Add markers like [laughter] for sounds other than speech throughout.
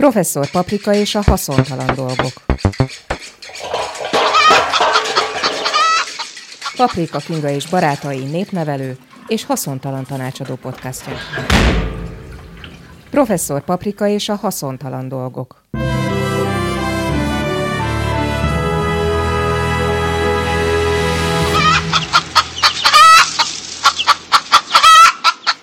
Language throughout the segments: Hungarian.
Professzor Paprika és a haszontalan dolgok. Paprika Kinga és barátai népnevelő és haszontalan tanácsadó podcastja. Professzor Paprika és a haszontalan dolgok.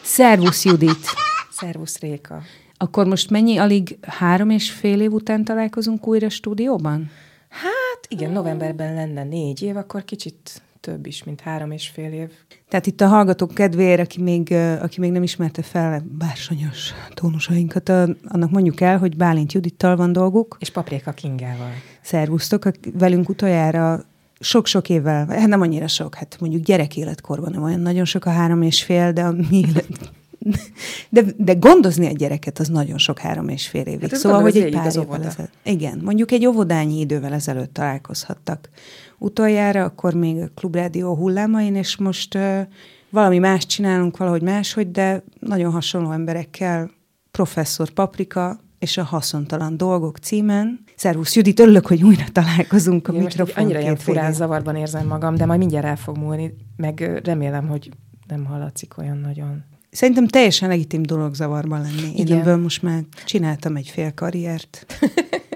Szervusz, Judit! Szervusz Réka. Akkor most mennyi, alig három és fél év után találkozunk újra stúdióban? Hát igen, novemberben lenne négy év, akkor kicsit több is, mint három és fél év. Tehát itt a hallgatók kedvéért, aki még, aki még nem ismerte fel bársonyos tónusainkat, annak mondjuk el, hogy Bálint Judittal van dolguk. És Paprika Kingával. Szervusztok, velünk utoljára sok-sok évvel, hát nem annyira sok, hát mondjuk gyerekéletkorban nem olyan nagyon sok a három és fél, de a mi élet, de, de gondozni egy gyereket az nagyon sok három és fél évig. Hát szóval, hogy egy pár évvel ezelőtt. Igen, mondjuk egy óvodányi idővel ezelőtt találkozhattak. Utoljára akkor még a Klubrádió hullámain, és most uh, valami más csinálunk, valahogy máshogy, de nagyon hasonló emberekkel, professzor Paprika, és a haszontalan dolgok címen. Szervusz Judit, örülök, hogy újra találkozunk a Igen, mikrofon. Annyira ilyen furán zavarban érzem magam, de majd mindjárt el fog múlni, meg remélem, hogy nem hallatszik olyan nagyon. Szerintem teljesen legitim dolog zavarban lenni. Én Igen. ebből most már csináltam egy fél karriert.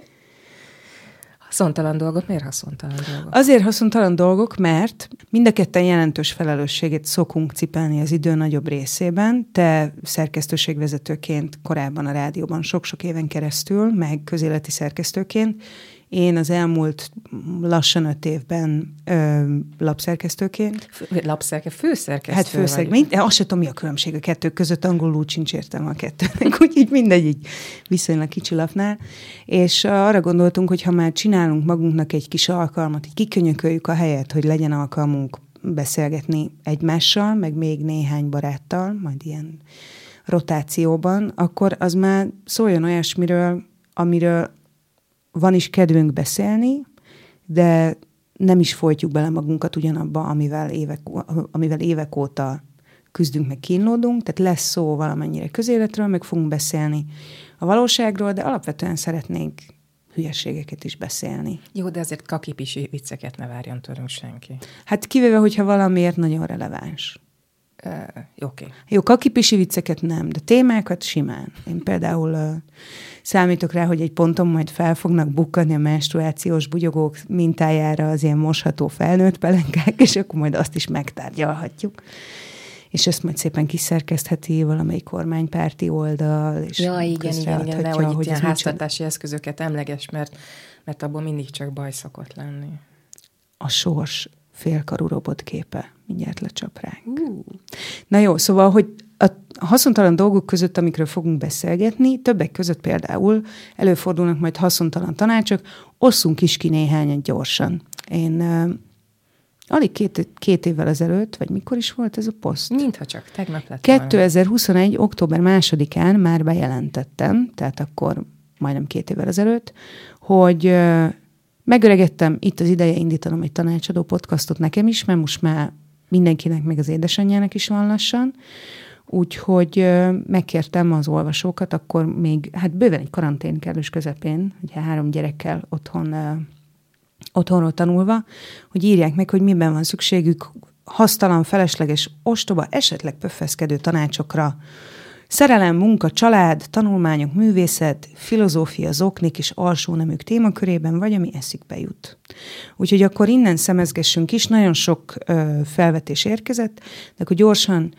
[laughs] Haszontalan dolgok? Miért haszontalan dolgok? Azért haszontalan dolgok, mert mind a ketten jelentős felelősséget szokunk cipelni az idő nagyobb részében. Te szerkesztőségvezetőként korábban a rádióban sok-sok éven keresztül, meg közéleti szerkesztőként, én az elmúlt lassan öt évben ö, lapszerkesztőként. Lapszerke, főszerkesztő Hát főszerkesztő. Mind, azt sem tudom, mi a különbség a kettő között, angolul sincs értem a kettőnek, [laughs] úgyhogy mindegy, így viszonylag kicsi lapnál. És arra gondoltunk, hogy ha már csinálunk magunknak egy kis alkalmat, hogy kikönyököljük a helyet, hogy legyen alkalmunk beszélgetni egymással, meg még néhány baráttal, majd ilyen rotációban, akkor az már szóljon olyasmiről, amiről van is kedvünk beszélni, de nem is folytjuk bele magunkat ugyanabba, amivel évek, amivel évek óta küzdünk, meg kínlódunk, tehát lesz szó valamennyire közéletről, meg fogunk beszélni a valóságról, de alapvetően szeretnénk hülyeségeket is beszélni. Jó, de azért kakipisi vicceket ne várjon tőlünk senki. Hát kivéve, hogyha valamiért nagyon releváns. Uh, Oké. Okay. Jó, kakipisi vicceket nem, de témákat simán. Én például uh, számítok rá, hogy egy ponton majd fel fognak bukkani a menstruációs bugyogók mintájára az ilyen mosható felnőtt pelenkák, és akkor majd azt is megtárgyalhatjuk és ezt majd szépen kiszerkeztheti valamelyik kormánypárti oldal, és ja, igen, igen, igen, nehogy hogy ilyen háztartási eszközöket emleges, mert, mert abból mindig csak baj szokott lenni. A sors félkarú robot képe mindjárt lecsap ránk. Uh. Na jó, szóval, hogy a haszontalan dolgok között, amikről fogunk beszélgetni, többek között például előfordulnak majd haszontalan tanácsok, osszunk is ki néhányat gyorsan. Én uh, alig két, két évvel ezelőtt, vagy mikor is volt ez a poszt? Mintha csak, tegnap lett 2021. Volna. október másodikán már bejelentettem, tehát akkor majdnem két évvel ezelőtt, hogy uh, megöregettem, itt az ideje indítanom egy tanácsadó podcastot nekem is, mert most már mindenkinek, meg az édesanyjának is van lassan, Úgyhogy megkértem az olvasókat, akkor még, hát bőven egy karantén kellős közepén, ugye három gyerekkel otthon, otthonról tanulva, hogy írják meg, hogy miben van szükségük hasztalan, felesleges, ostoba, esetleg pöffeszkedő tanácsokra, Szerelem, munka, család, tanulmányok, művészet, filozófia, zoknik és alsó nemük témakörében, vagy ami eszükbe jut. Úgyhogy akkor innen szemezgessünk is, nagyon sok ö, felvetés érkezett, de akkor gyorsan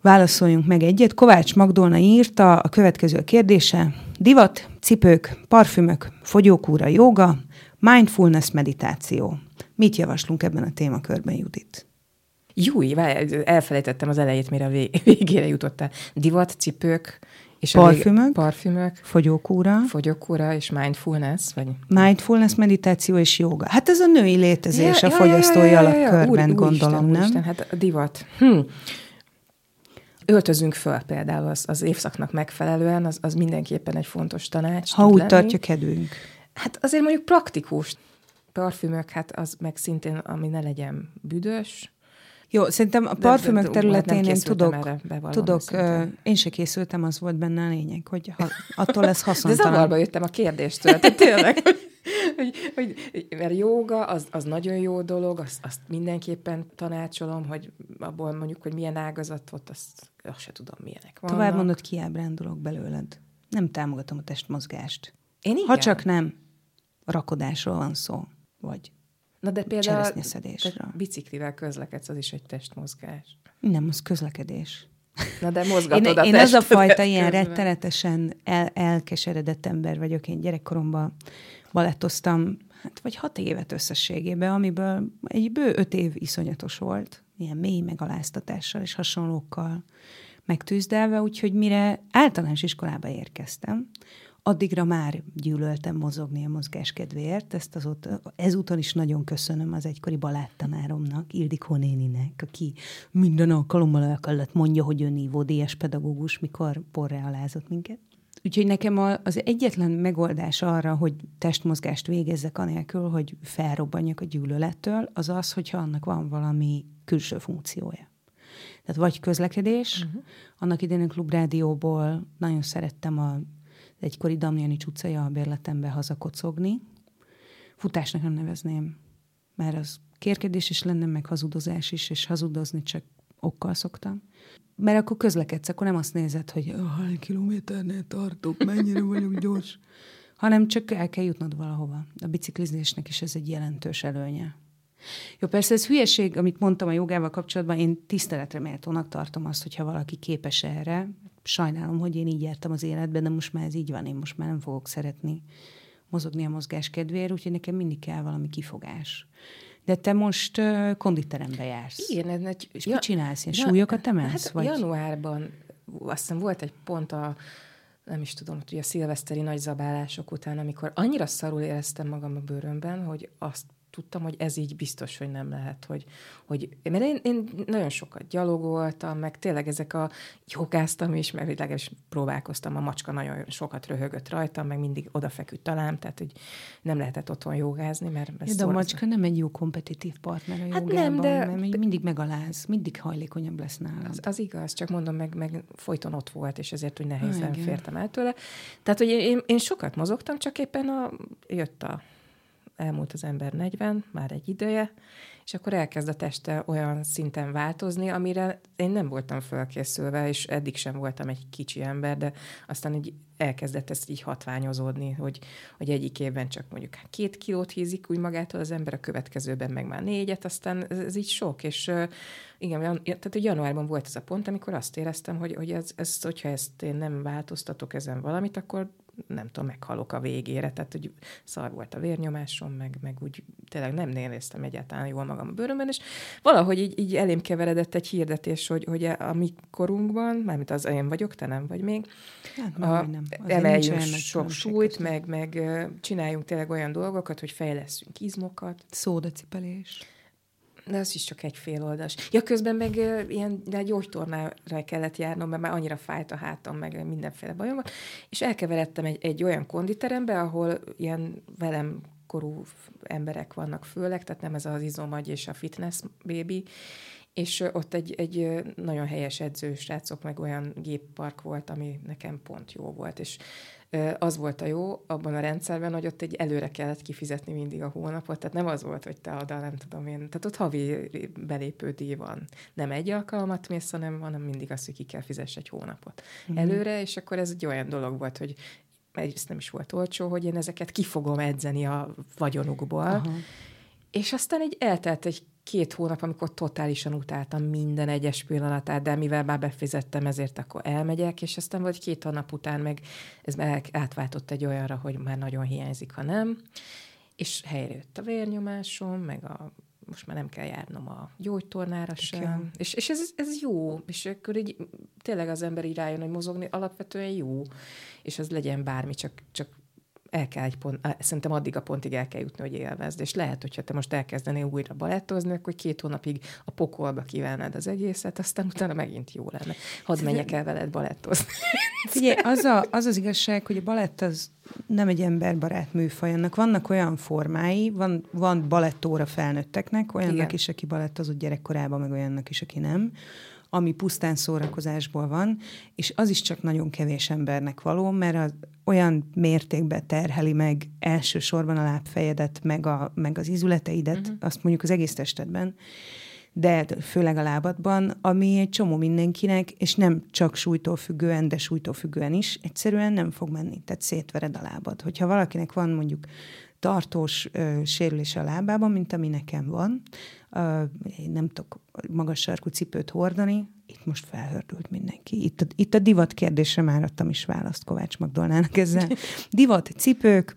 Válaszoljunk meg egyet. Kovács Magdolna írta a következő kérdése. Divat, cipők, parfümök, fogyókúra, joga, mindfulness meditáció. Mit javaslunk ebben a témakörben, Judit? Júj, elfelejtettem az elejét, mire a [laughs] végére jutottál. Divat, cipők, és parfümök, a parfümök, fogyókúra, fogyókúra és mindfulness, vagy? Mindfulness, meditáció és joga. Hát ez a női létezés ja, a fogyasztói ja, ja, ja, ja, alapkörben, úr, gondolom, Isten, nem? Isten, hát a divat. Hm öltözünk föl például az, az évszaknak megfelelően, az, az mindenképpen egy fontos tanács. Ha úgy lenni. tartja kedvünk. Hát azért mondjuk praktikus parfümök, hát az meg szintén, ami ne legyen büdös. Jó, szerintem a parfümök területén én tudok, tudok én se készültem, az volt benne a lényeg, hogy ha, attól lesz [laughs] haszontalan. De zavarba jöttem a kérdéstől, tehát tényleg, hogy, hogy, hogy, mert jóga az, az nagyon jó dolog, azt, azt mindenképpen tanácsolom, hogy abból mondjuk, hogy milyen ágazat volt, azt, azt se tudom, milyenek vannak. Tovább mondod, kiábrándulok belőled. Nem támogatom a testmozgást. Én igen. Ha csak nem rakodásról van szó, vagy Na de például biciklivel közlekedsz, az is egy testmozgás. Nem, az közlekedés. Na de mozgatod én, a Én az a fajta ilyen rettenetesen el, elkeseredett ember vagyok. Én gyerekkoromban balettoztam, hát vagy hat évet összességében, amiből egy bő öt év iszonyatos volt, ilyen mély megaláztatással és hasonlókkal megtűzdelve, úgyhogy mire általános iskolába érkeztem, addigra már gyűlöltem mozogni a mozgás kedvéért. Ezt azóta, ezúton is nagyon köszönöm az egykori baláttanáromnak, Ildikó néninek, aki minden alkalommal el kellett mondja, hogy ön ívódíjas pedagógus, mikor porra alázott minket. Úgyhogy nekem az egyetlen megoldás arra, hogy testmozgást végezzek anélkül, hogy felrobbanjak a gyűlölettől, az az, hogyha annak van valami külső funkciója. Tehát vagy közlekedés, uh-huh. annak idején a klubrádióból nagyon szerettem a egykori Damjani utcaja a bérletembe hazakocogni. Futásnak nem nevezném, mert az kérkedés is lenne, meg hazudozás is, és hazudozni csak okkal szoktam. Mert akkor közlekedsz, akkor nem azt nézed, hogy hány kilométernél tartok, mennyire vagyok gyors, hanem csak el kell jutnod valahova. A biciklizésnek is ez egy jelentős előnye. Jó, persze ez hülyeség, amit mondtam a jogával kapcsolatban, én tiszteletre méltónak tartom azt, hogyha valaki képes erre. Sajnálom, hogy én így jártam az életben, de most már ez így van, én most már nem fogok szeretni mozogni a mozgás kedvéért, úgyhogy nekem mindig kell valami kifogás. De te most uh, konditerembe jársz. Igen, ez egy... És ja, mit csinálsz? Ilyen ja, súlyokat emelsz? Hát vagy? januárban azt hiszem volt egy pont a nem is tudom, hogy a szilveszteri nagy zabálások után, amikor annyira szarul éreztem magam a bőrömben, hogy azt tudtam, hogy ez így biztos, hogy nem lehet, hogy, hogy mert én, én nagyon sokat gyalogoltam, meg tényleg ezek a jogáztam is, meg legalábbis próbálkoztam, a macska nagyon sokat röhögött rajtam, meg mindig odafeküdt talán, tehát hogy nem lehetett otthon jogázni, mert ez De a macska nem egy jó kompetitív partner a hát nem, de... mert mindig megaláz, mindig hajlékonyabb lesz nálam. Az, az igaz, csak mondom, meg, meg folyton ott volt, és ezért, hogy nehézen fértem el tőle. Tehát, hogy én, én sokat mozogtam, csak éppen a, jött a elmúlt az ember 40, már egy ideje, és akkor elkezd a teste olyan szinten változni, amire én nem voltam fölkészülve, és eddig sem voltam egy kicsi ember, de aztán így elkezdett ez így hatványozódni, hogy, hogy egyik évben csak mondjuk két kilót hízik úgy magától az ember, a következőben meg már négyet, aztán ez, ez így sok, és igen, tehát hogy januárban volt ez a pont, amikor azt éreztem, hogy, hogy ez, ez, hogyha ezt én nem változtatok ezen valamit, akkor nem tudom, meghalok a végére, tehát hogy szar volt a vérnyomásom, meg, meg úgy tényleg nem néztem egyáltalán jól magam a bőrömben, és valahogy így, így elém keveredett egy hirdetés, hogy, hogy a mi korunkban, mármint az én vagyok, te nem vagy még, hát, a, nem. emeljünk sok súlyt, meg, meg csináljunk tényleg olyan dolgokat, hogy fejleszünk izmokat. Szódacipelés. De az is csak egy fél oldas. Ja, közben meg ilyen de gyógytornára kellett járnom, mert már annyira fájt a hátam, meg mindenféle bajom van. És elkeveredtem egy, egy olyan konditerembe, ahol ilyen velem korú emberek vannak főleg, tehát nem ez az izomagy és a fitness baby, és ott egy, egy nagyon helyes edzősrácok, meg olyan géppark volt, ami nekem pont jó volt, és az volt a jó abban a rendszerben, hogy ott egy előre kellett kifizetni mindig a hónapot, tehát nem az volt, hogy te oda, nem tudom én, tehát ott havi belépő díj van. Nem egy alkalmat mész, hanem, hanem mindig az, hogy ki kell fizess egy hónapot mm. előre, és akkor ez egy olyan dolog volt, hogy egyrészt nem is volt olcsó, hogy én ezeket ki fogom edzeni a vagyonukból, Aha. És aztán egy eltelt egy két hónap, amikor totálisan utáltam minden egyes pillanatát, de mivel már befizettem, ezért akkor elmegyek, és aztán vagy két hónap után meg ez átváltott egy olyanra, hogy már nagyon hiányzik, ha nem, és helyre jött a vérnyomásom, meg a most már nem kell járnom a gyógytornára sem. És, és ez, ez jó. És akkor így tényleg az ember így rájön, hogy mozogni alapvetően jó. És az legyen bármi, csak, csak el kell egy pont, szerintem addig a pontig el kell jutni, hogy élvezd. És lehet, hogyha te most elkezdenél újra balettozni, akkor két hónapig a pokolba kívánnád az egészet, aztán utána megint jó lenne. Hadd menjek el veled balettozni. [laughs] Figyelj, az, a, az az igazság, hogy a balett az nem egy emberbarát műfaj. Annak vannak olyan formái, van, van balettóra felnőtteknek, olyannak Igen. is, aki balettozott gyerekkorában, meg olyannak is, aki nem ami pusztán szórakozásból van, és az is csak nagyon kevés embernek való, mert az olyan mértékben terheli meg elsősorban a lábfejedet, meg, a, meg az izületeidet, uh-huh. azt mondjuk az egész testedben, de főleg a lábadban, ami egy csomó mindenkinek, és nem csak súlytól függően, de súlytól függően is, egyszerűen nem fog menni, tehát szétvered a lábad. Hogyha valakinek van mondjuk tartós ö, sérülés a lábában, mint ami nekem van, ö, én nem tudok magas sarkú cipőt hordani, itt most felhördült mindenki. Itt a, itt a divat kérdésre már adtam is választ Kovács Magdolnának ezzel. [laughs] Divat, cipők,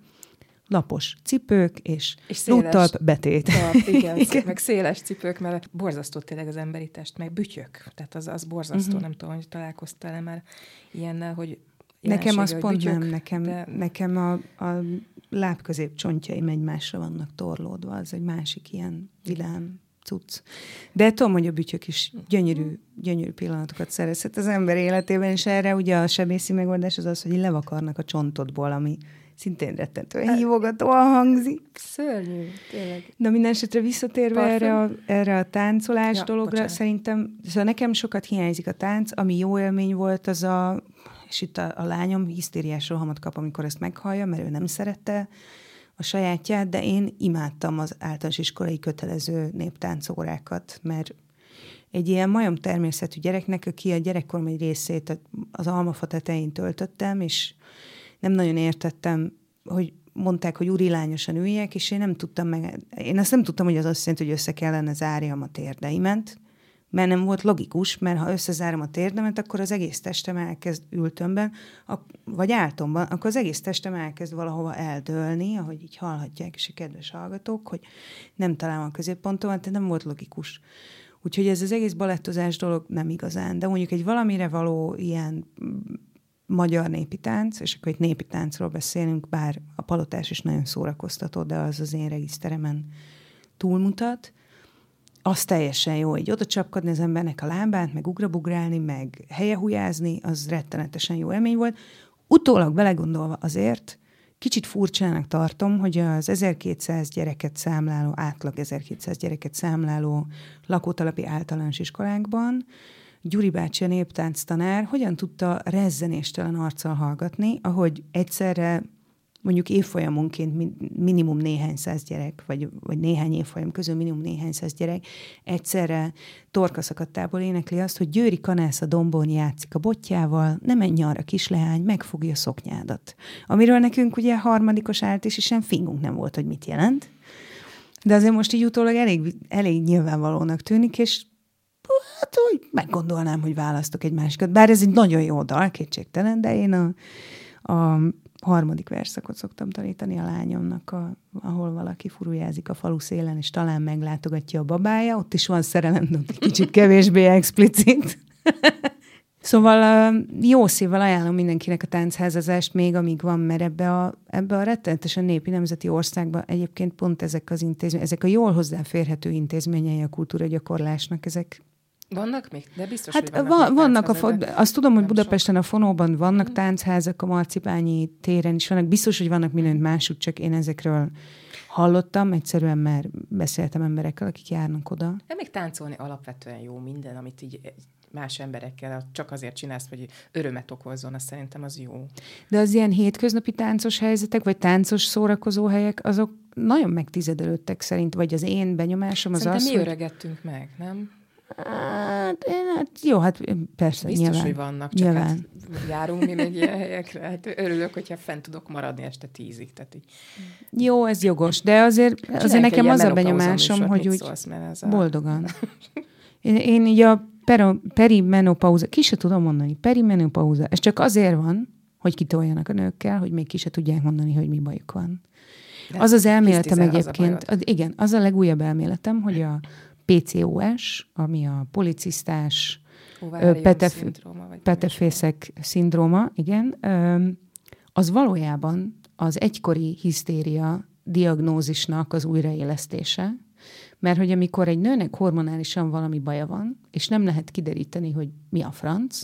lapos cipők és, és lúttalp betét. Talp, igen, [laughs] igen, meg széles cipők, mert borzasztó tényleg az emberi test, meg bütyök. Tehát az, az borzasztó, uh-huh. nem tudom, hogy találkoztál-e már ilyennel, hogy Nekem az pont bütyök, nem, nekem, de... nekem a, a lábközép csontjaim egymásra vannak torlódva, az egy másik ilyen vidám cucc. De tudom, hogy a bütyök is gyönyörű, gyönyörű pillanatokat szerezhet az ember életében, és erre ugye a sebészi megoldás az az, hogy levakarnak a csontodból, ami szintén rettentően hát- hívogatóan hangzik. Szörnyű, tényleg. De minden esetre visszatérve erre a, erre a táncolás ja, dologra, bocsánat. szerintem, szóval nekem sokat hiányzik a tánc, ami jó élmény volt, az a, és itt a, a lányom hisztériás rohamot kap, amikor ezt meghallja, mert ő nem szerette a sajátját, de én imádtam az általános iskolai kötelező néptáncórákat, mert egy ilyen majom természetű gyereknek, aki a gyerekkorom egy részét az almafa tetején töltöttem, és nem nagyon értettem, hogy mondták, hogy urilányosan üljek, és én nem tudtam meg, én azt nem tudtam, hogy az azt jelenti, hogy össze kellene zárjam a térdeimet, mert nem volt logikus, mert ha összezárom a térdemet, akkor az egész testem elkezd ültömben, vagy áltomban, akkor az egész testem elkezd valahova eldőlni, ahogy így hallhatják is a kedves hallgatók, hogy nem találom a középpontomat, de nem volt logikus. Úgyhogy ez az egész balettozás dolog nem igazán, de mondjuk egy valamire való ilyen magyar népi tánc, és akkor egy népi táncról beszélünk, bár a palotás is nagyon szórakoztató, de az az én regiszteremen túlmutat, az teljesen jó, hogy oda csapkodni az embernek a lábát, meg ugrabugrálni, meg helyehujázni, az rettenetesen jó élmény volt. Utólag belegondolva azért, kicsit furcsának tartom, hogy az 1200 gyereket számláló, átlag 1200 gyereket számláló lakótalapi általános iskolákban Gyuri bácsi a néptánc tanár hogyan tudta rezzenéstelen arccal hallgatni, ahogy egyszerre mondjuk évfolyamonként minimum néhány száz gyerek, vagy, vagy néhány évfolyam közül minimum néhány száz gyerek egyszerre torkaszakadtából énekli azt, hogy Győri kanász a dombon játszik a botjával, ne menj arra kisleány, megfogja a szoknyádat. Amiről nekünk ugye harmadikos állt és sem fingunk nem volt, hogy mit jelent. De azért most így utólag elég, elég nyilvánvalónak tűnik, és hát hogy meggondolnám, hogy választok egy másikat. Bár ez egy nagyon jó dal, kétségtelen, de én a, a harmadik verszakot szoktam tanítani a lányomnak, a, ahol valaki furujázik a falu szélen, és talán meglátogatja a babája, ott is van szerelem, de egy kicsit kevésbé explicit. [laughs] Szóval jó szívvel ajánlom mindenkinek a táncházazást még, amíg van, mert ebbe a, ebbe a rettenetesen népi nemzeti országban egyébként pont ezek az intézmények, ezek a jól hozzáférhető intézményei a kultúra gyakorlásnak, ezek vannak még? De biztos, hát hogy vannak, vannak a fo- azt tudom, hogy Budapesten sok. a Fonóban vannak mm. táncházak, a Marcipányi téren is vannak. Biztos, hogy vannak mindent másút, csak én ezekről hallottam, egyszerűen mert beszéltem emberekkel, akik járnak oda. De még táncolni alapvetően jó minden, amit így más emberekkel csak azért csinálsz, hogy örömet okozzon, az szerintem az jó. De az ilyen hétköznapi táncos helyzetek, vagy táncos szórakozó helyek, azok nagyon megtizedelődtek szerint, vagy az én benyomásom az Szerintem az, mi hogy... öregettünk meg, nem? Hát, én, hát jó, hát persze, Biztos, nyilván. hogy vannak, csak nyilván. hát járunk mi még ilyen helyekre. Hát örülök, hogyha fent tudok maradni este tízig. Tehát így. Jó, ez jogos, de azért, azért nekem az a benyomásom, hogy úgy szólsz, a... boldogan. Én, én így a perimenopauza, ki se tudom mondani, perimenopauza, ez csak azért van, hogy kitoljanak a nőkkel, hogy még ki se tudják mondani, hogy mi bajuk van. De az az elméletem egyébként, az, igen, az a legújabb elméletem, hogy a PCOS, ami a policisztás, petef- petefészek szindróma, igen, az valójában az egykori hisztéria diagnózisnak az újraélesztése, mert hogy amikor egy nőnek hormonálisan valami baja van, és nem lehet kideríteni, hogy mi a franc,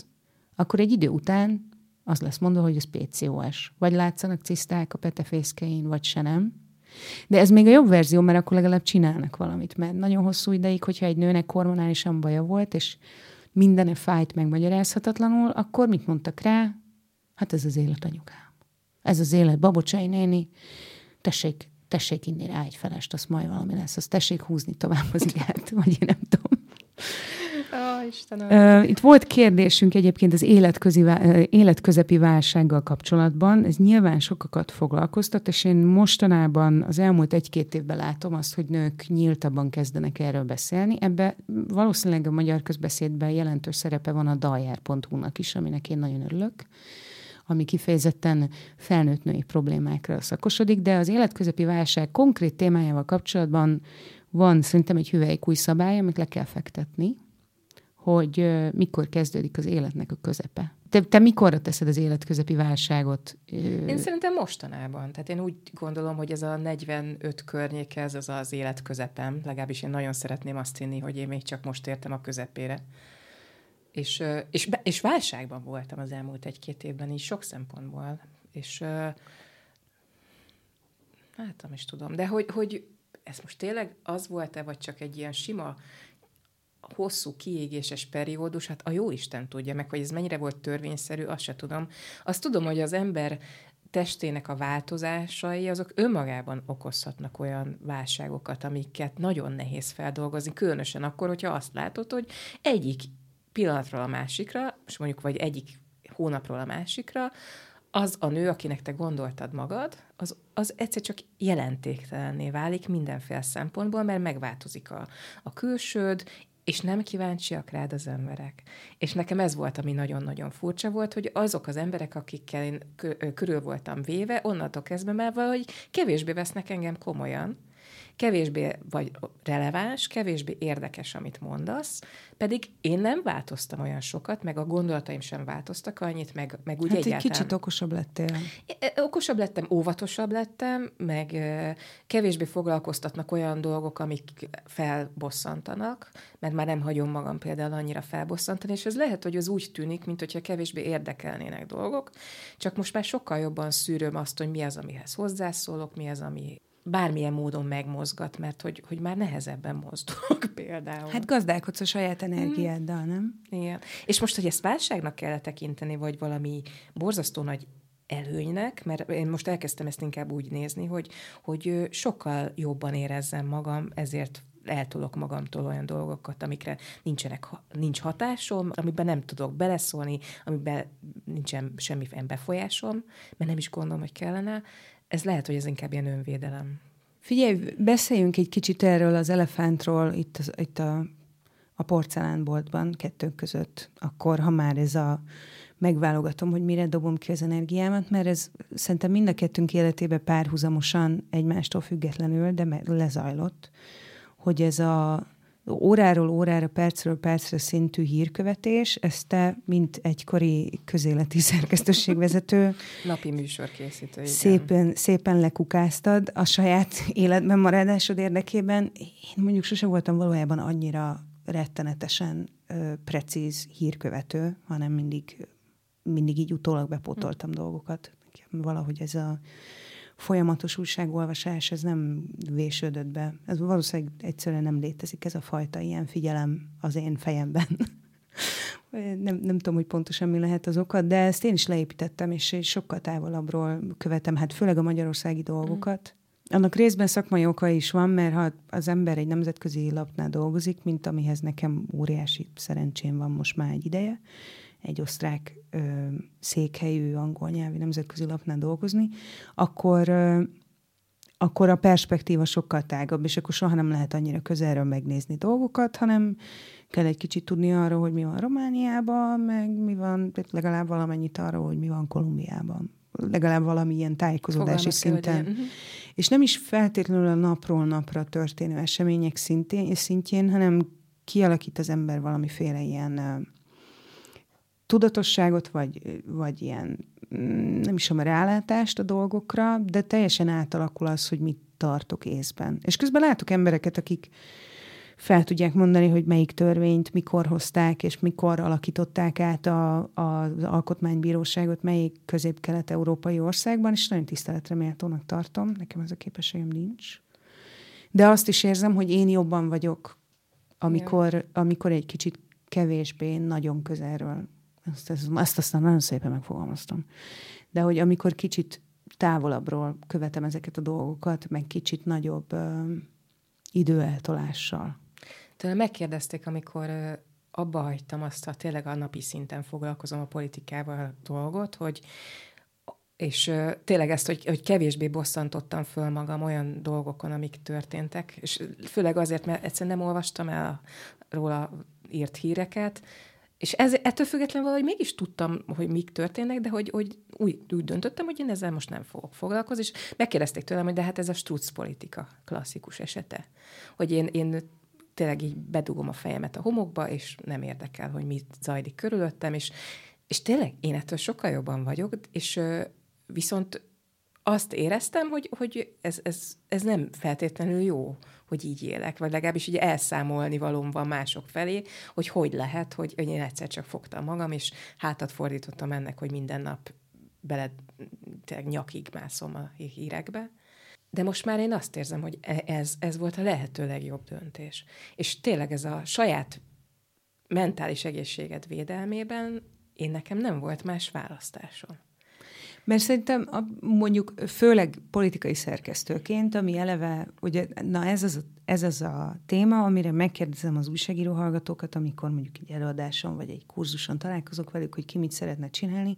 akkor egy idő után az lesz mondva, hogy ez PCOS. Vagy látszanak ciszták a petefészkein, vagy se nem. De ez még a jobb verzió, mert akkor legalább csinálnak valamit. Mert nagyon hosszú ideig, hogyha egy nőnek hormonálisan baja volt, és mindene fájt megmagyarázhatatlanul, akkor mit mondtak rá? Hát ez az élet anyukám. Ez az élet babocsai néni. Tessék, tessék inni rá egy felest, az majd valami lesz. Azt tessék húzni tovább az igát, vagy én nem tudom. Istenem. Itt volt kérdésünk egyébként az életközi, életközepi válsággal kapcsolatban. Ez nyilván sokakat foglalkoztat, és én mostanában az elmúlt egy-két évben látom azt, hogy nők nyíltabban kezdenek erről beszélni. Ebbe valószínűleg a magyar közbeszédben jelentős szerepe van a dajer.hu-nak is, aminek én nagyon örülök ami kifejezetten felnőtt női problémákra szakosodik, de az életközepi válság konkrét témájával kapcsolatban van szerintem egy hüvelykúj szabály, amit le kell fektetni, hogy mikor kezdődik az életnek a közepe. Te, te mikorra teszed az életközepi válságot? Én szerintem mostanában. Tehát én úgy gondolom, hogy ez a 45 környéke, ez az az életközepem. Legalábbis én nagyon szeretném azt hinni, hogy én még csak most értem a közepére. És, és, és válságban voltam az elmúlt egy-két évben is, sok szempontból. És hát nem is tudom. De hogy, hogy ez most tényleg az volt-e, vagy csak egy ilyen sima hosszú kiégéses periódus, hát a jó Isten tudja meg, hogy ez mennyire volt törvényszerű, azt se tudom. Azt tudom, hogy az ember testének a változásai, azok önmagában okozhatnak olyan válságokat, amiket nagyon nehéz feldolgozni, különösen akkor, hogyha azt látod, hogy egyik pillanatról a másikra, és mondjuk vagy egyik hónapról a másikra, az a nő, akinek te gondoltad magad, az, az egyszer csak jelentéktelenné válik mindenféle szempontból, mert megváltozik a, a külsőd, és nem kíváncsiak rád az emberek. És nekem ez volt, ami nagyon-nagyon furcsa volt, hogy azok az emberek, akikkel én körül voltam véve, onnantól kezdve már valahogy kevésbé vesznek engem komolyan, kevésbé vagy releváns, kevésbé érdekes, amit mondasz, pedig én nem változtam olyan sokat, meg a gondolataim sem változtak annyit, meg, meg úgy hát egyáltalán... egy kicsit okosabb lettél. Okosabb lettem, óvatosabb lettem, meg kevésbé foglalkoztatnak olyan dolgok, amik felbosszantanak, mert már nem hagyom magam például annyira felbosszantani, és ez lehet, hogy az úgy tűnik, mint hogyha kevésbé érdekelnének dolgok, csak most már sokkal jobban szűröm azt, hogy mi az, amihez hozzászólok, mi az, ami bármilyen módon megmozgat, mert hogy, hogy már nehezebben mozdulok [laughs] például. Hát gazdálkodsz a saját energiáddal, nem? Igen. És most, hogy ezt válságnak kell tekinteni, vagy valami borzasztó nagy előnynek, mert én most elkezdtem ezt inkább úgy nézni, hogy, hogy sokkal jobban érezzem magam, ezért eltolok magamtól olyan dolgokat, amikre nincsenek, nincs hatásom, amiben nem tudok beleszólni, amiben nincsen semmiféle befolyásom, mert nem is gondolom, hogy kellene, ez lehet, hogy ez inkább ilyen önvédelem. Figyelj, beszéljünk egy kicsit erről az elefántról itt, az, itt a, a porcelánboltban kettőnk között, akkor, ha már ez a megválogatom, hogy mire dobom ki az energiámat, mert ez szerintem mind a kettőnk életében párhuzamosan egymástól függetlenül, de lezajlott, hogy ez a óráról órára, percről percre szintű hírkövetés, ezt te, mint egykori közéleti szerkesztőségvezető... [laughs] Napi műsorkészítő, Szépen, szépen lekukáztad a saját életben maradásod érdekében. Én mondjuk sose voltam valójában annyira rettenetesen ö, precíz hírkövető, hanem mindig, mindig így utólag bepótoltam hm. dolgokat. Valahogy ez a folyamatos újságolvasás, ez nem vésődött be. Ez valószínűleg egyszerűen nem létezik ez a fajta ilyen figyelem az én fejemben. [laughs] nem, nem tudom, hogy pontosan mi lehet az oka, de ezt én is leépítettem, és sokkal távolabbról követem, hát főleg a magyarországi dolgokat. Annak részben szakmai oka is van, mert ha az ember egy nemzetközi lapnál dolgozik, mint amihez nekem óriási szerencsém van most már egy ideje, egy osztrák ö, székhelyű angol nyelvi nemzetközi lapnál dolgozni, akkor, ö, akkor a perspektíva sokkal tágabb, és akkor soha nem lehet annyira közelről megnézni dolgokat, hanem kell egy kicsit tudni arról, hogy mi van Romániában, meg mi van, legalább valamennyit arról, hogy mi van Kolumbiában. Legalább valamilyen tájékozódási szinten. Uh-huh. És nem is feltétlenül a napról napra történő események szintén, szintjén, hanem kialakít az ember valamiféle ilyen tudatosságot, vagy, vagy ilyen mm, nem is a rálátást a dolgokra, de teljesen átalakul az, hogy mit tartok észben. És közben látok embereket, akik fel tudják mondani, hogy melyik törvényt mikor hozták, és mikor alakították át a, a, az alkotmánybíróságot, melyik közép-kelet-európai országban, és nagyon tiszteletre méltónak tartom. Nekem ez a képességem nincs. De azt is érzem, hogy én jobban vagyok, amikor, amikor egy kicsit kevésbé nagyon közelről. Ezt, ezt, ezt aztán nagyon szépen megfogalmaztam. De hogy amikor kicsit távolabbról követem ezeket a dolgokat, meg kicsit nagyobb ö, időeltolással. Tőle megkérdezték, amikor ö, abba hagytam azt, ha tényleg a napi szinten foglalkozom a politikával a dolgot, hogy és ö, tényleg ezt, hogy, hogy kevésbé bosszantottam föl magam olyan dolgokon, amik történtek, és főleg azért, mert egyszerűen nem olvastam el a, róla írt híreket, és ez, ettől függetlenül valahogy mégis tudtam, hogy mik történnek, de hogy, hogy úgy, úgy döntöttem, hogy én ezzel most nem fogok foglalkozni, és megkérdezték tőlem, hogy de hát ez a struc politika klasszikus esete. Hogy én, én tényleg így bedugom a fejemet a homokba, és nem érdekel, hogy mit zajlik körülöttem, és, és tényleg én ettől sokkal jobban vagyok, és viszont azt éreztem, hogy, hogy ez, ez, ez nem feltétlenül jó hogy így élek, vagy legalábbis ugye elszámolni valóm van mások felé, hogy hogy lehet, hogy én egyszer csak fogtam magam, és hátat fordítottam ennek, hogy minden nap bele nyakig mászom a hírekbe. De most már én azt érzem, hogy e, ez, ez volt a lehető legjobb döntés. És tényleg ez a saját mentális egészséget védelmében én nekem nem volt más választásom. Mert szerintem a, mondjuk főleg politikai szerkesztőként, ami eleve, ugye, na ez az, ez az a téma, amire megkérdezem az újságíró hallgatókat, amikor mondjuk egy előadáson vagy egy kurzuson találkozok velük, hogy ki mit szeretne csinálni.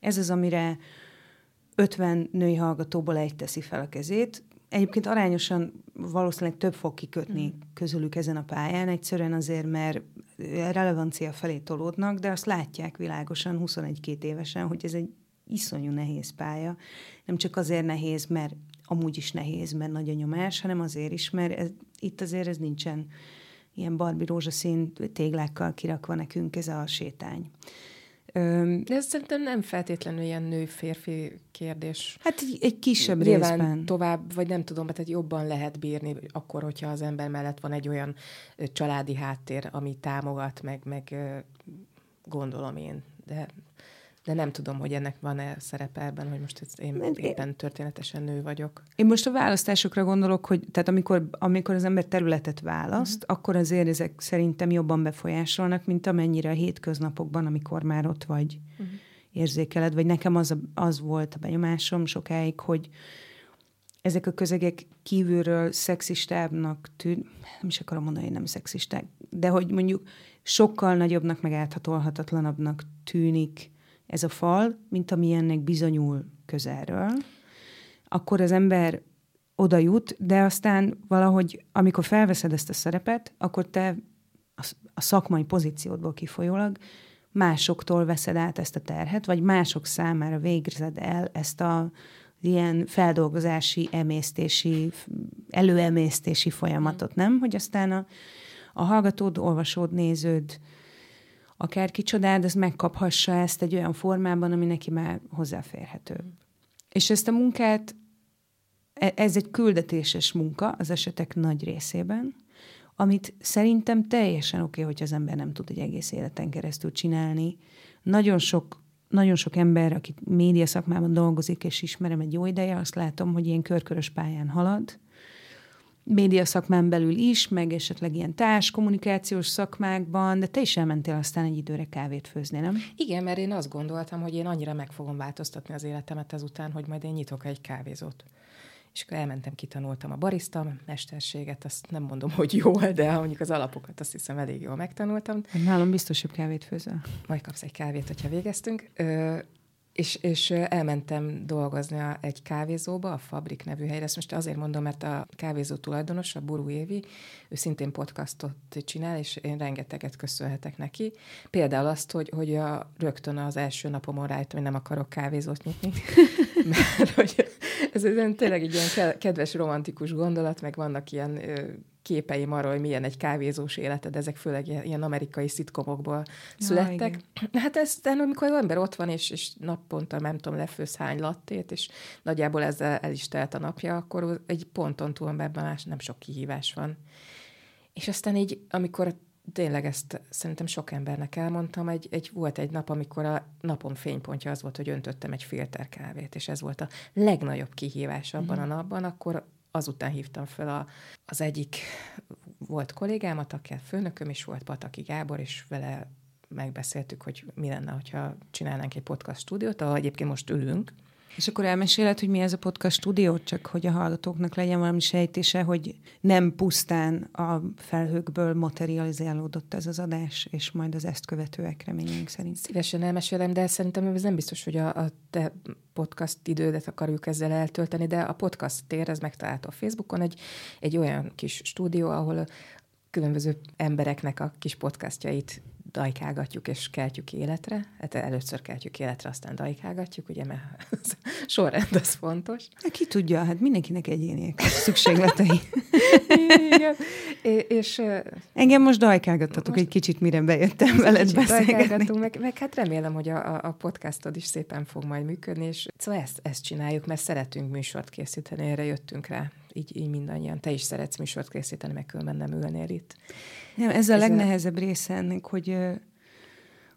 Ez az, amire 50 női hallgatóból egy teszi fel a kezét. Egyébként arányosan valószínűleg több fog kikötni mm. közülük ezen a pályán, egyszerűen azért, mert relevancia felé tolódnak, de azt látják világosan 21-2 évesen, hogy ez egy iszonyú nehéz pálya. Nem csak azért nehéz, mert amúgy is nehéz, mert nagy a nyomás, hanem azért is, mert ez, itt azért ez nincsen ilyen barbi rózsaszín téglákkal kirakva nekünk ez a sétány. De ez szerintem nem feltétlenül ilyen nő-férfi kérdés. Hát egy, egy kisebb Nyilván részben. tovább, vagy nem tudom, tehát jobban lehet bírni akkor, hogyha az ember mellett van egy olyan családi háttér, ami támogat, meg, meg gondolom én. De de nem tudom, hogy ennek van-e szerepe ebben, hogy most én éppen történetesen nő vagyok. Én most a választásokra gondolok, hogy tehát amikor, amikor az ember területet választ, uh-huh. akkor azért ezek szerintem jobban befolyásolnak, mint amennyire a hétköznapokban, amikor már ott vagy uh-huh. érzékeled, vagy nekem az, a, az volt a benyomásom sokáig, hogy ezek a közegek kívülről szexistábbnak tűn, nem is akarom mondani, hogy nem szexisták, de hogy mondjuk sokkal nagyobbnak, meg áthatolhatatlanabbnak tűnik ez a fal, mint ami ennek bizonyul közelről, akkor az ember oda jut, de aztán valahogy, amikor felveszed ezt a szerepet, akkor te a szakmai pozíciódból kifolyólag másoktól veszed át ezt a terhet, vagy mások számára végzed el ezt a ilyen feldolgozási, emésztési, előemésztési folyamatot, nem? Hogy aztán a, a hallgatód, olvasód, néződ, akár kicsodád, az megkaphassa ezt egy olyan formában, ami neki már hozzáférhető. És ezt a munkát, e, ez egy küldetéses munka az esetek nagy részében, amit szerintem teljesen oké, okay, hogy az ember nem tud egy egész életen keresztül csinálni. Nagyon sok, nagyon sok ember, aki média szakmában dolgozik, és ismerem egy jó ideje, azt látom, hogy ilyen körkörös pályán halad, média szakmán belül is, meg esetleg ilyen társ kommunikációs szakmákban, de te is elmentél aztán egy időre kávét főzni, nem? Igen, mert én azt gondoltam, hogy én annyira meg fogom változtatni az életemet ezután, hogy majd én nyitok egy kávézót. És akkor elmentem, kitanultam a barista mesterséget, azt nem mondom, hogy jó, de mondjuk az alapokat azt hiszem elég jól megtanultam. Nálam biztos jobb kávét főzöl. Majd kapsz egy kávét, hogyha végeztünk. Ö, és, és elmentem dolgozni a, egy kávézóba, a Fabrik nevű helyre. Ezt most azért mondom, mert a kávézó tulajdonos, a Burú Évi, ő szintén podcastot csinál, és én rengeteget köszönhetek neki. Például azt, hogy, hogy a, rögtön az első napomon rájöttem, hogy nem akarok kávézót nyitni, [laughs] mert hogy ez tényleg egy ilyen kedves, romantikus gondolat, meg vannak ilyen képeim arról, hogy milyen egy kávézós életed, ezek főleg ilyen amerikai szitkomokból születtek. Ja, hát ez, amikor az ember ott van, és, és naponta, nem tudom, lefősz hány lattét, és nagyjából ezzel el is telt a napja, akkor egy ponton túl ebben más nem sok kihívás van. És aztán így, amikor tényleg ezt szerintem sok embernek elmondtam, egy, egy, volt egy nap, amikor a napom fénypontja az volt, hogy öntöttem egy filter kávét, és ez volt a legnagyobb kihívás abban mm. a napban, akkor azután hívtam fel a, az egyik volt kollégámat, aki a főnököm is volt, Pataki Gábor, és vele megbeszéltük, hogy mi lenne, hogyha csinálnánk egy podcast stúdiót, ahol egyébként most ülünk, és akkor elmeséled, hogy mi ez a podcast stúdió, csak hogy a hallgatóknak legyen valami sejtése, hogy nem pusztán a felhőkből materializálódott ez az adás, és majd az ezt követőek reményeink szerint. Szívesen elmesélem, de szerintem ez nem biztos, hogy a, a te podcast idődet akarjuk ezzel eltölteni, de a podcast tér, ez megtalálható a Facebookon, egy, egy olyan kis stúdió, ahol különböző embereknek a kis podcastjait dajkálgatjuk és keltjük életre. Hát először keltjük életre, aztán dajkálgatjuk, ugye, mert [laughs] sorrend az fontos. Hát ki tudja, hát mindenkinek egyéniek szükségletei. [laughs] Igen. É, és, Engem most dajkálgattatok most egy kicsit, mire bejöttem veled beszélgetni. Meg, meg hát remélem, hogy a, a podcastod is szépen fog majd működni, és szóval ezt, ezt csináljuk, mert szeretünk műsort készíteni, erre jöttünk rá így, így mindannyian. Te is szeretsz műsort készíteni, meg különben nem ülnél itt. Nem, ez a ez legnehezebb a... része ennek, hogy,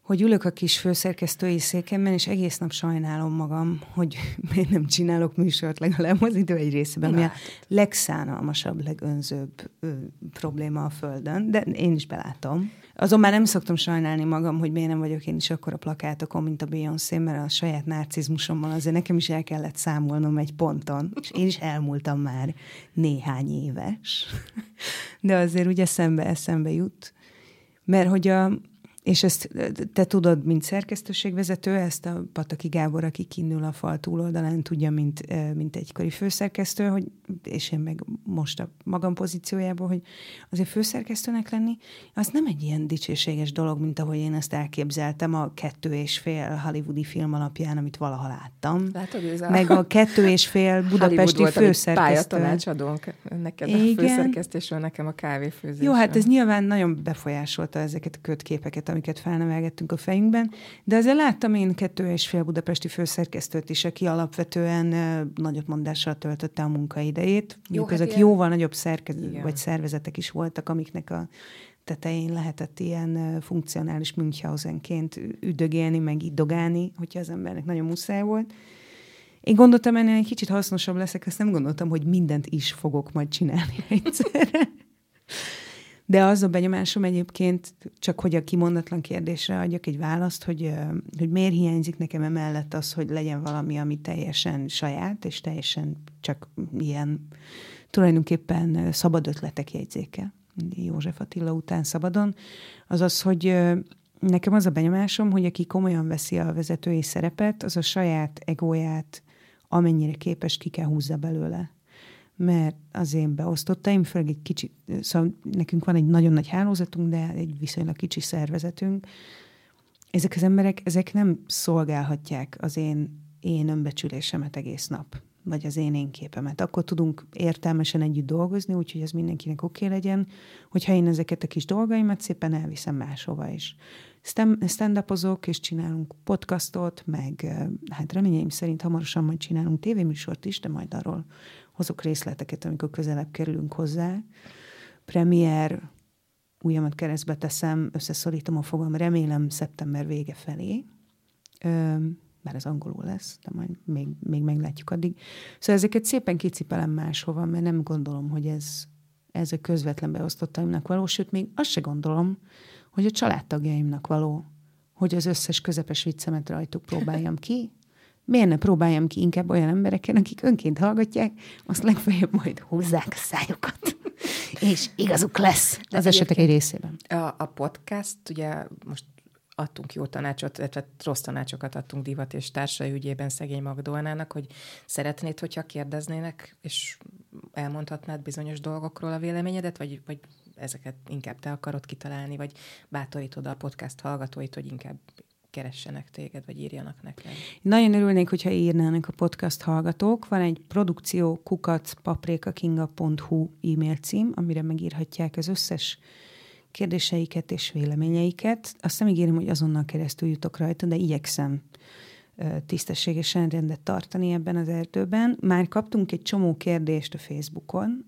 hogy ülök a kis főszerkesztői székemben, és egész nap sajnálom magam, hogy [laughs] miért nem csinálok műsort legalább az idő egy részében, ami a legszánalmasabb, legönzőbb ö, probléma a Földön, de én is belátom. Azon már nem szoktam sajnálni magam, hogy miért nem vagyok én is akkor a plakátokon, mint a Beyoncé, mert a saját narcizmusommal azért nekem is el kellett számolnom egy ponton, és én is elmúltam már néhány éves. De azért ugye szembe eszembe jut. Mert hogy a, és ezt te tudod, mint szerkesztőségvezető, ezt a Pataki Gábor, aki kinnül a fal túloldalán, tudja, mint, mint egykori főszerkesztő, hogy, és én meg most a magam pozíciójából, hogy azért főszerkesztőnek lenni, az nem egy ilyen dicsőséges dolog, mint ahogy én ezt elképzeltem a kettő és fél hollywoodi film alapján, amit valaha láttam. Látod, ez a... Meg a kettő és fél budapesti főszerkesztő. Pályatanácsadónk neked Igen. a főszerkesztésről, nekem a kávéfőzésről. Jó, hát ez nyilván nagyon befolyásolta ezeket a kötképeket, amiket felnevelgettünk a fejünkben, de azért láttam én kettő és fél budapesti főszerkesztőt is, aki alapvetően nagyot mondással töltötte a munkaidejét. Jó, hát ezek ilyen... jóval nagyobb szerkez- vagy szervezetek is voltak, amiknek a tetején lehetett ilyen funkcionális Münchhausenként üdögélni, meg idogálni, hogyha az embernek nagyon muszáj volt. Én gondoltam, ennél egy kicsit hasznosabb leszek, azt nem gondoltam, hogy mindent is fogok majd csinálni [laughs] egyszerre. De az a benyomásom egyébként, csak hogy a kimondatlan kérdésre adjak egy választ, hogy, hogy miért hiányzik nekem emellett az, hogy legyen valami, ami teljesen saját, és teljesen csak ilyen tulajdonképpen szabad ötletek jegyzéke. József Attila után szabadon, az az, hogy nekem az a benyomásom, hogy aki komolyan veszi a vezetői szerepet, az a saját egóját amennyire képes ki kell húzza belőle mert az én beosztottaim, főleg egy kicsi, szóval nekünk van egy nagyon nagy hálózatunk, de egy viszonylag kicsi szervezetünk. Ezek az emberek, ezek nem szolgálhatják az én, én önbecsülésemet egész nap, vagy az én én képemet. Akkor tudunk értelmesen együtt dolgozni, úgyhogy ez mindenkinek oké okay legyen, hogyha én ezeket a kis dolgaimat szépen elviszem máshova is. stand és csinálunk podcastot, meg hát reményeim szerint hamarosan majd csinálunk tévéműsort is, de majd arról hozok részleteket, amikor közelebb kerülünk hozzá. Premier, ujjamat keresztbe teszem, összeszorítom a fogam, remélem szeptember vége felé, mert ez angolul lesz, de majd még, még meglátjuk addig. Szóval ezeket szépen kicipelem máshova, mert nem gondolom, hogy ez, ez a közvetlen beosztottaimnak való, sőt, még azt se gondolom, hogy a családtagjaimnak való, hogy az összes közepes viccemet rajtuk próbáljam ki, miért ne próbáljam ki inkább olyan embereken, akik önként hallgatják, azt legfeljebb majd húzzák a szájukat. [laughs] És igazuk lesz De az esetek egy részében. A, a podcast, ugye most adtunk jó tanácsot, illetve rossz tanácsokat adtunk divat és társai ügyében szegény Magdolnának, hogy szeretnéd, hogyha kérdeznének, és elmondhatnád bizonyos dolgokról a véleményedet, vagy, vagy ezeket inkább te akarod kitalálni, vagy bátorítod a podcast hallgatóit, hogy inkább keressenek téged, vagy írjanak nekem. Nagyon örülnék, hogyha írnának a podcast hallgatók. Van egy produkció kukacpaprikakinga.hu e-mail cím, amire megírhatják az összes kérdéseiket és véleményeiket. Azt nem ígérem, hogy azonnal keresztül jutok rajta, de igyekszem tisztességesen rendet tartani ebben az erdőben. Már kaptunk egy csomó kérdést a Facebookon,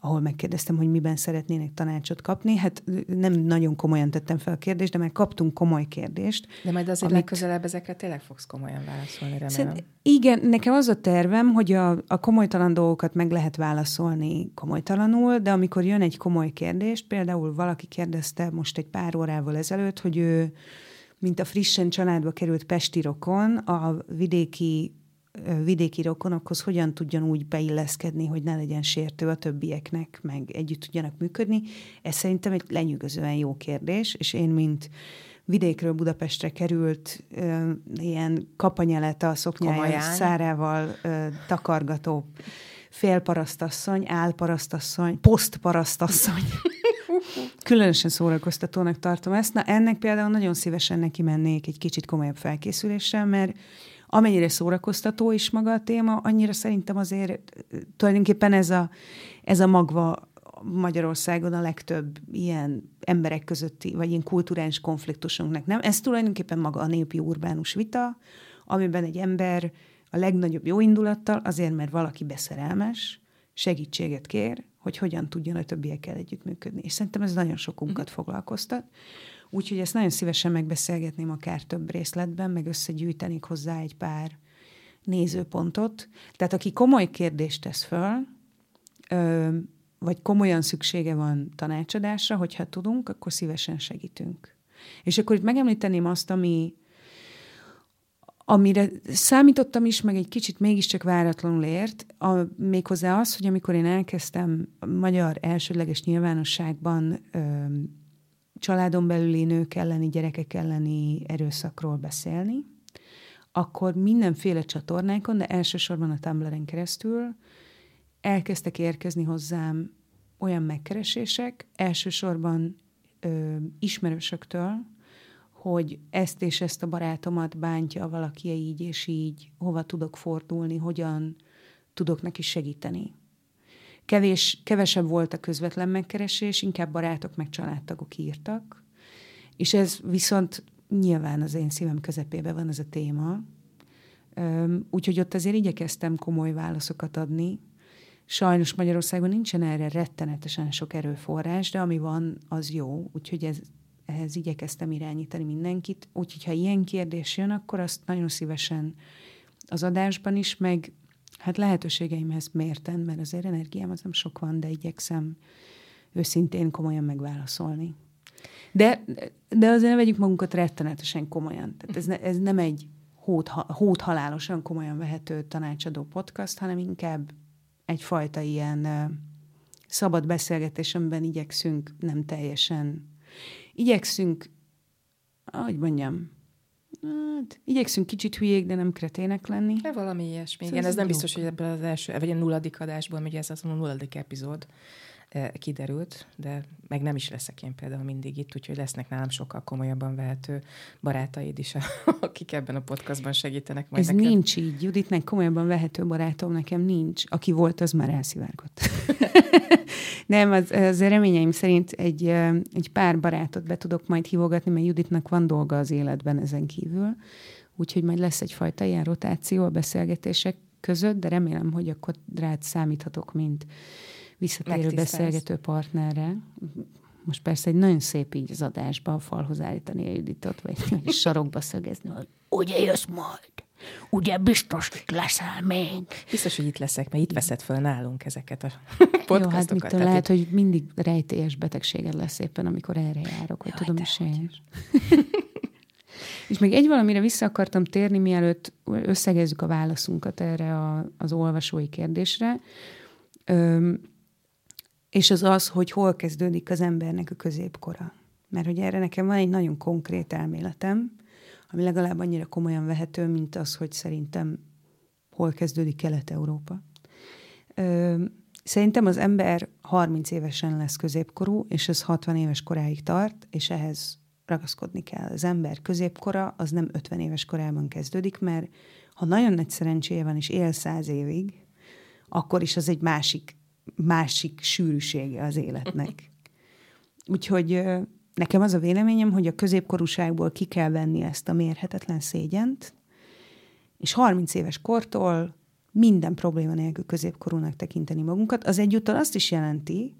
ahol megkérdeztem, hogy miben szeretnének tanácsot kapni. Hát nem nagyon komolyan tettem fel a kérdést, de már kaptunk komoly kérdést. De majd azért amit... legközelebb ezekre tényleg fogsz komolyan válaszolni, remélem. Szerint, igen, nekem az a tervem, hogy a, a komolytalan dolgokat meg lehet válaszolni komolytalanul, de amikor jön egy komoly kérdés, például valaki kérdezte most egy pár órával ezelőtt, hogy ő mint a frissen családba került pesti rokon, a vidéki vidéki rokonokhoz hogyan tudjon úgy beilleszkedni, hogy ne legyen sértő a többieknek, meg együtt tudjanak működni. Ez szerintem egy lenyűgözően jó kérdés, és én, mint vidékről Budapestre került ö, ilyen kapanyelet a szoknyája szárával ö, takargató félparasztasszony, álparasztasszony, posztparasztasszony. Különösen szórakoztatónak tartom ezt. Na ennek például nagyon szívesen neki mennék egy kicsit komolyabb felkészüléssel, mert amennyire szórakoztató is maga a téma, annyira szerintem azért tulajdonképpen ez a, ez a magva Magyarországon a legtöbb ilyen emberek közötti, vagy ilyen kulturális konfliktusunknak, nem? Ez tulajdonképpen maga a népi urbánus vita, amiben egy ember a legnagyobb jó indulattal, azért, mert valaki beszerelmes, segítséget kér, hogy hogyan tudjon a többiekkel együttműködni. És szerintem ez nagyon sokunkat uh-huh. foglalkoztat. Úgyhogy ezt nagyon szívesen megbeszélgetném akár több részletben, meg összegyűjtenék hozzá egy pár nézőpontot. Tehát aki komoly kérdést tesz föl, ö, vagy komolyan szüksége van tanácsadásra, hogyha tudunk, akkor szívesen segítünk. És akkor itt megemlíteném azt, ami, amire számítottam is, meg egy kicsit mégiscsak váratlanul ért, a, méghozzá az, hogy amikor én elkezdtem magyar elsődleges nyilvánosságban ö, családon belüli nők elleni, gyerekek elleni erőszakról beszélni, akkor mindenféle csatornákon, de elsősorban a Tumblr-en keresztül elkezdtek érkezni hozzám olyan megkeresések, elsősorban ö, ismerősöktől, hogy ezt és ezt a barátomat bántja valaki így és így, hova tudok fordulni, hogyan tudok neki segíteni. Kevés, kevesebb volt a közvetlen megkeresés, inkább barátok meg családtagok írtak, és ez viszont nyilván az én szívem közepébe van ez a téma, úgyhogy ott azért igyekeztem komoly válaszokat adni. Sajnos Magyarországon nincsen erre rettenetesen sok erőforrás, de ami van, az jó, úgyhogy ez, ehhez igyekeztem irányítani mindenkit. Úgyhogy ha ilyen kérdés jön, akkor azt nagyon szívesen az adásban is, meg hát lehetőségeimhez mérten, mert azért energiám az nem sok van, de igyekszem őszintén komolyan megválaszolni. De, de azért ne vegyük magunkat rettenetesen komolyan. Tehát ez, ne, ez nem egy hót, halálosan komolyan vehető tanácsadó podcast, hanem inkább egyfajta ilyen uh, szabad beszélgetés, amiben igyekszünk nem teljesen, igyekszünk, ahogy mondjam, Hát, igyekszünk kicsit hülyék, de nem kretének lenni. De valami ilyesmi. Igen, ez, nem biztos, hogy ebből az első, vagy a nulladik adásból, ugye ez az a nulladik epizód kiderült, de meg nem is leszek én például mindig itt, úgyhogy lesznek nálam sokkal komolyabban vehető barátaid is, [laughs] akik ebben a podcastban segítenek majd Ez neked. nincs így. Juditnek komolyabban vehető barátom nekem nincs. Aki volt, az már elszivárgott. [laughs] Nem, az, az reményeim szerint egy, egy pár barátot be tudok majd hívogatni, mert Juditnak van dolga az életben ezen kívül. Úgyhogy majd lesz egyfajta ilyen rotáció a beszélgetések között, de remélem, hogy akkor rád számíthatok, mint visszatérő beszélgető partnerre. Most persze egy nagyon szép így az adásba a falhoz állítani a Juditot, vagy [laughs] sarokba szögezni, hogy ugye jössz majd. Ugye biztos itt leszel még. Biztos, hogy itt leszek, mert itt veszed föl nálunk ezeket a podcastokat. [laughs] Jó, hát mitől lehet, itt... hogy mindig rejtélyes betegséged lesz éppen, amikor erre járok, hogy Jaj, tudom is én. [laughs] És még egy valamire vissza akartam térni, mielőtt összegezzük a válaszunkat erre a, az olvasói kérdésre. Öm, és az az, hogy hol kezdődik az embernek a középkora. Mert hogy erre nekem van egy nagyon konkrét elméletem, ami legalább annyira komolyan vehető, mint az, hogy szerintem hol kezdődik Kelet-Európa. Szerintem az ember 30 évesen lesz középkorú, és ez 60 éves koráig tart, és ehhez ragaszkodni kell. Az ember középkora az nem 50 éves korában kezdődik, mert ha nagyon nagy szerencséje van, és él száz évig, akkor is az egy másik, másik sűrűsége az életnek. [laughs] Úgyhogy nekem az a véleményem, hogy a középkorúságból ki kell venni ezt a mérhetetlen szégyent, és 30 éves kortól minden probléma nélkül középkorúnak tekinteni magunkat. Az egyúttal azt is jelenti,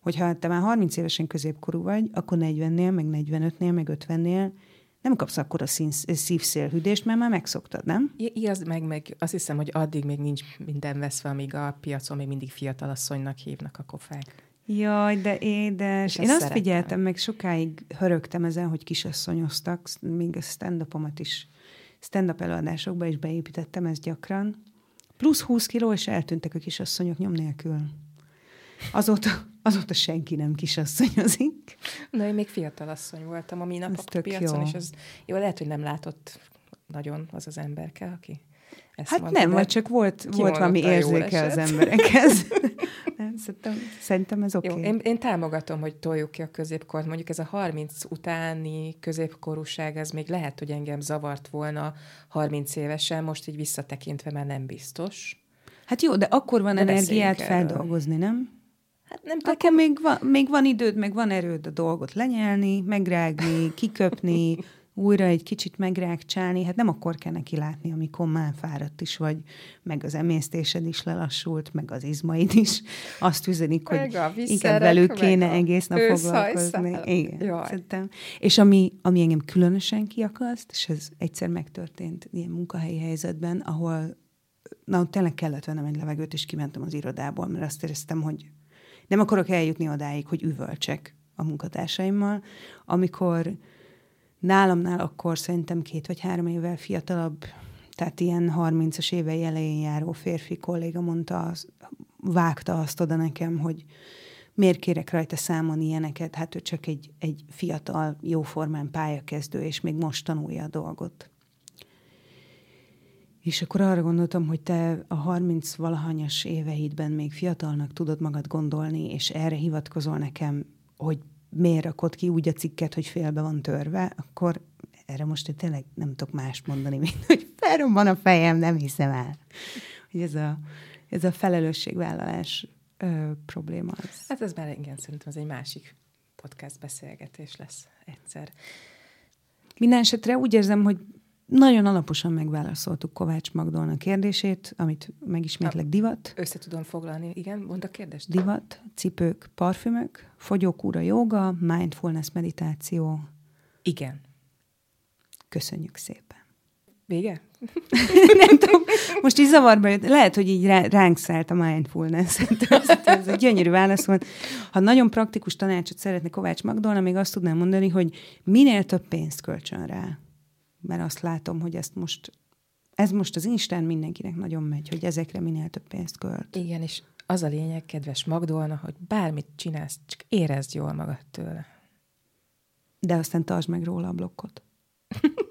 hogy ha te már 30 évesen középkorú vagy, akkor 40-nél, meg 45-nél, meg 50-nél nem kapsz akkor a szívszélhűdést, mert már megszoktad, nem? Igaz, meg, meg azt hiszem, hogy addig még nincs minden veszve, amíg a piacon még mindig fiatalasszonynak hívnak a kofák. Jaj, de édes. Én azt szeretem. figyeltem, meg sokáig hörögtem ezen, hogy kisasszonyoztak, még a stand-upomat is, stand-up előadásokba is beépítettem ezt gyakran. Plusz 20 kiló, és eltűntek a kisasszonyok nyom nélkül. Azóta, azóta senki nem kisasszonyozik. Na, én még fiatal asszony voltam a minap a piacon, jó. és az jó, lehet, hogy nem látott nagyon az az emberke, aki ezt hát mondta, nem, vagy csak volt, volt valami érzéke az emberekhez. [laughs] nem, szerintem, szerintem ez oké. Okay. Jó, én, én támogatom, hogy toljuk ki a középkort. Mondjuk ez a 30 utáni középkorúság, ez még lehet, hogy engem zavart volna 30 évesen, most így visszatekintve már nem biztos. Hát jó, de akkor van de energiát feldolgozni, nem? Hát nem tudom. Akkor még van, még van időd, meg van erőd a dolgot lenyelni, megrágni, kiköpni, újra egy kicsit megrákcsálni, hát nem akkor kell neki látni, amikor már fáradt is vagy, meg az emésztésed is lelassult, meg az izmaid is. Azt üzenik, hogy inkább velük kéne egész nap foglalkozni. Igen, szerintem. És ami, ami engem különösen kiakaszt, és ez egyszer megtörtént ilyen munkahelyi helyzetben, ahol na, tényleg kellett vennem egy levegőt, és kimentem az irodából, mert azt éreztem, hogy nem akarok eljutni odáig, hogy üvölcsek a munkatársaimmal, amikor nálamnál akkor szerintem két vagy három évvel fiatalabb, tehát ilyen 30-as évei elején járó férfi kolléga mondta, vágta azt oda nekem, hogy miért kérek rajta számon ilyeneket, hát ő csak egy, egy fiatal, jóformán pályakezdő, és még most tanulja a dolgot. És akkor arra gondoltam, hogy te a 30 valahanyas éveidben még fiatalnak tudod magad gondolni, és erre hivatkozol nekem, hogy miért rakod ki úgy a cikket, hogy félbe van törve, akkor erre most én tényleg nem tudok mást mondani, mint hogy felrobban a fejem, nem hiszem el. Hogy ez a, ez a felelősségvállalás ö, probléma. Az. Hát ez már igen, szerintem ez egy másik podcast beszélgetés lesz egyszer. Minden esetre úgy érzem, hogy nagyon alaposan megválaszoltuk Kovács Magdolna kérdését, amit megismétlek divat. Össze tudom foglalni, igen, mondd a kérdést. Divat, cipők, parfümök, fogyókúra joga, mindfulness meditáció. Igen. Köszönjük szépen. Vége? [laughs] nem tudom, most így zavarba jött. Lehet, hogy így ránk szállt a mindfulness. [laughs] Ez egy gyönyörű válasz volt. Ha nagyon praktikus tanácsot szeretne Kovács Magdolna, még azt tudnám mondani, hogy minél több pénzt költsön rá mert azt látom, hogy ezt most, ez most az Instán mindenkinek nagyon megy, hogy ezekre minél több pénzt költ. Igen, és az a lényeg, kedves Magdolna, hogy bármit csinálsz, csak érezd jól magad tőle. De aztán tartsd meg róla a blokkot. [laughs]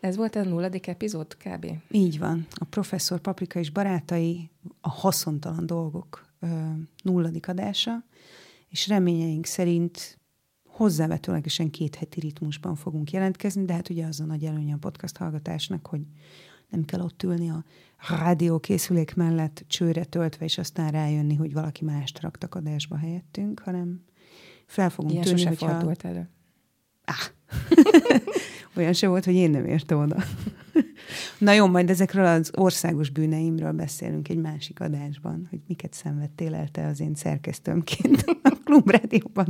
Ez volt a nulladik epizód kb? Így van. A professzor Paprika és barátai a haszontalan dolgok ö, nulladik adása, és reményeink szerint hozzávetőlegesen két heti ritmusban fogunk jelentkezni, de hát ugye az a nagy előnye a podcast hallgatásnak, hogy nem kell ott ülni a rádió készülék mellett csőre töltve, és aztán rájönni, hogy valaki mást raktak adásba helyettünk, hanem fel fogunk Ilyen tűnni, hogyha... fordult elő. Ah. [laughs] Olyan se volt, hogy én nem értem oda. [laughs] Na jó, majd ezekről az országos bűneimről beszélünk egy másik adásban, hogy miket szenvedtél el te az én szerkesztőmként a Klubrádióban.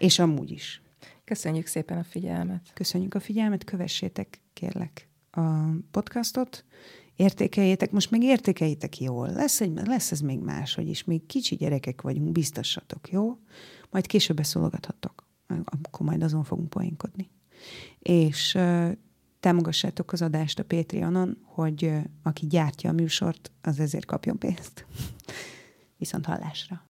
És amúgy is. Köszönjük szépen a figyelmet. Köszönjük a figyelmet, kövessétek, kérlek, a podcastot, értékeljétek, most meg értékeljétek jól. Lesz, egy, lesz ez még máshogy is, még kicsi gyerekek vagyunk, biztossatok, jó? Majd később beszólogathatok, akkor majd azon fogunk poénkodni. És uh, támogassátok az adást a Patreonon, hogy uh, aki gyártja a műsort, az ezért kapjon pénzt. [laughs] Viszont hallásra!